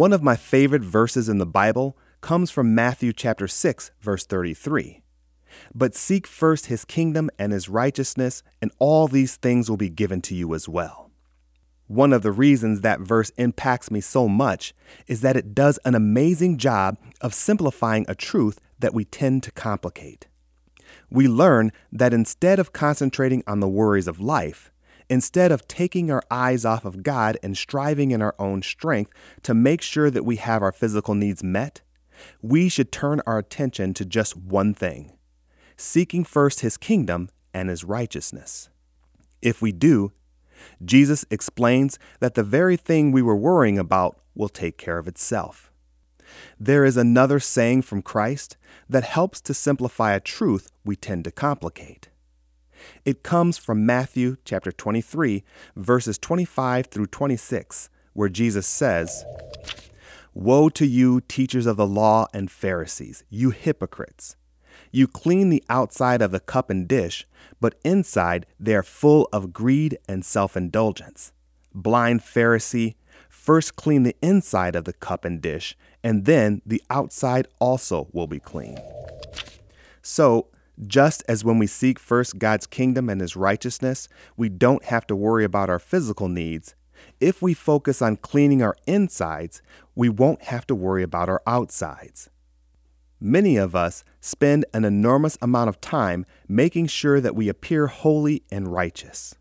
One of my favorite verses in the Bible comes from Matthew chapter 6 verse 33. But seek first his kingdom and his righteousness, and all these things will be given to you as well. One of the reasons that verse impacts me so much is that it does an amazing job of simplifying a truth that we tend to complicate. We learn that instead of concentrating on the worries of life, instead of taking our eyes off of God and striving in our own strength to make sure that we have our physical needs met, we should turn our attention to just one thing seeking first his kingdom and his righteousness. If we do, Jesus explains that the very thing we were worrying about will take care of itself. There is another saying from Christ that helps to simplify a truth we tend to complicate. It comes from Matthew chapter 23 verses 25 through 26 where Jesus says, Woe to you, teachers of the law and Pharisees, you hypocrites! You clean the outside of the cup and dish, but inside they are full of greed and self indulgence. Blind Pharisee, first clean the inside of the cup and dish, and then the outside also will be clean. So, just as when we seek first God's kingdom and his righteousness, we don't have to worry about our physical needs, if we focus on cleaning our insides, we won't have to worry about our outsides. Many of us spend an enormous amount of time making sure that we appear holy and righteous.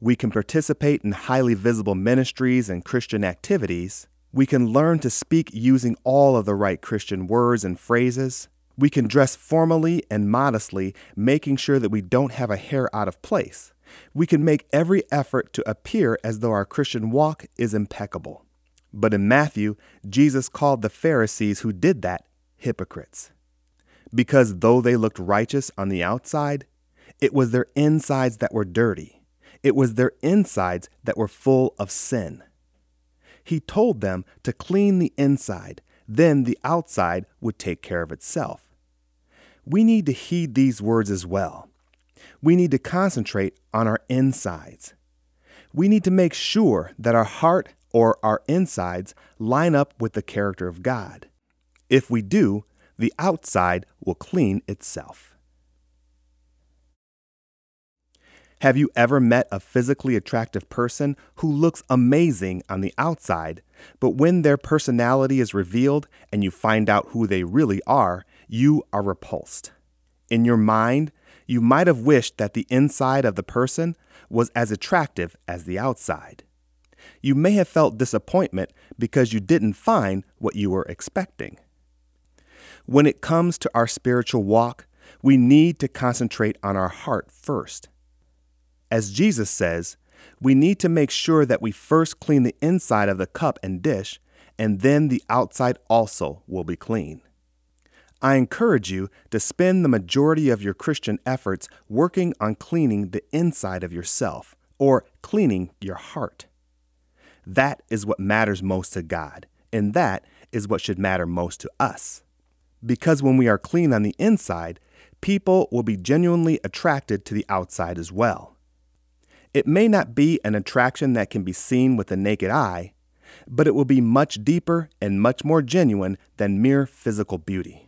We can participate in highly visible ministries and Christian activities. We can learn to speak using all of the right Christian words and phrases. We can dress formally and modestly, making sure that we don't have a hair out of place. We can make every effort to appear as though our Christian walk is impeccable. But in Matthew, Jesus called the Pharisees who did that hypocrites. Because though they looked righteous on the outside, it was their insides that were dirty. It was their insides that were full of sin. He told them to clean the inside, then the outside would take care of itself. We need to heed these words as well we need to concentrate on our insides. We need to make sure that our heart or our insides line up with the character of God. If we do, the outside will clean itself. Have you ever met a physically attractive person who looks amazing on the outside, but when their personality is revealed and you find out who they really are, you are repulsed? In your mind, you might have wished that the inside of the person was as attractive as the outside. You may have felt disappointment because you didn't find what you were expecting. When it comes to our spiritual walk, we need to concentrate on our heart first. As Jesus says, we need to make sure that we first clean the inside of the cup and dish, and then the outside also will be clean. I encourage you to spend the majority of your Christian efforts working on cleaning the inside of yourself or cleaning your heart. That is what matters most to God, and that is what should matter most to us. Because when we are clean on the inside, people will be genuinely attracted to the outside as well. It may not be an attraction that can be seen with the naked eye, but it will be much deeper and much more genuine than mere physical beauty.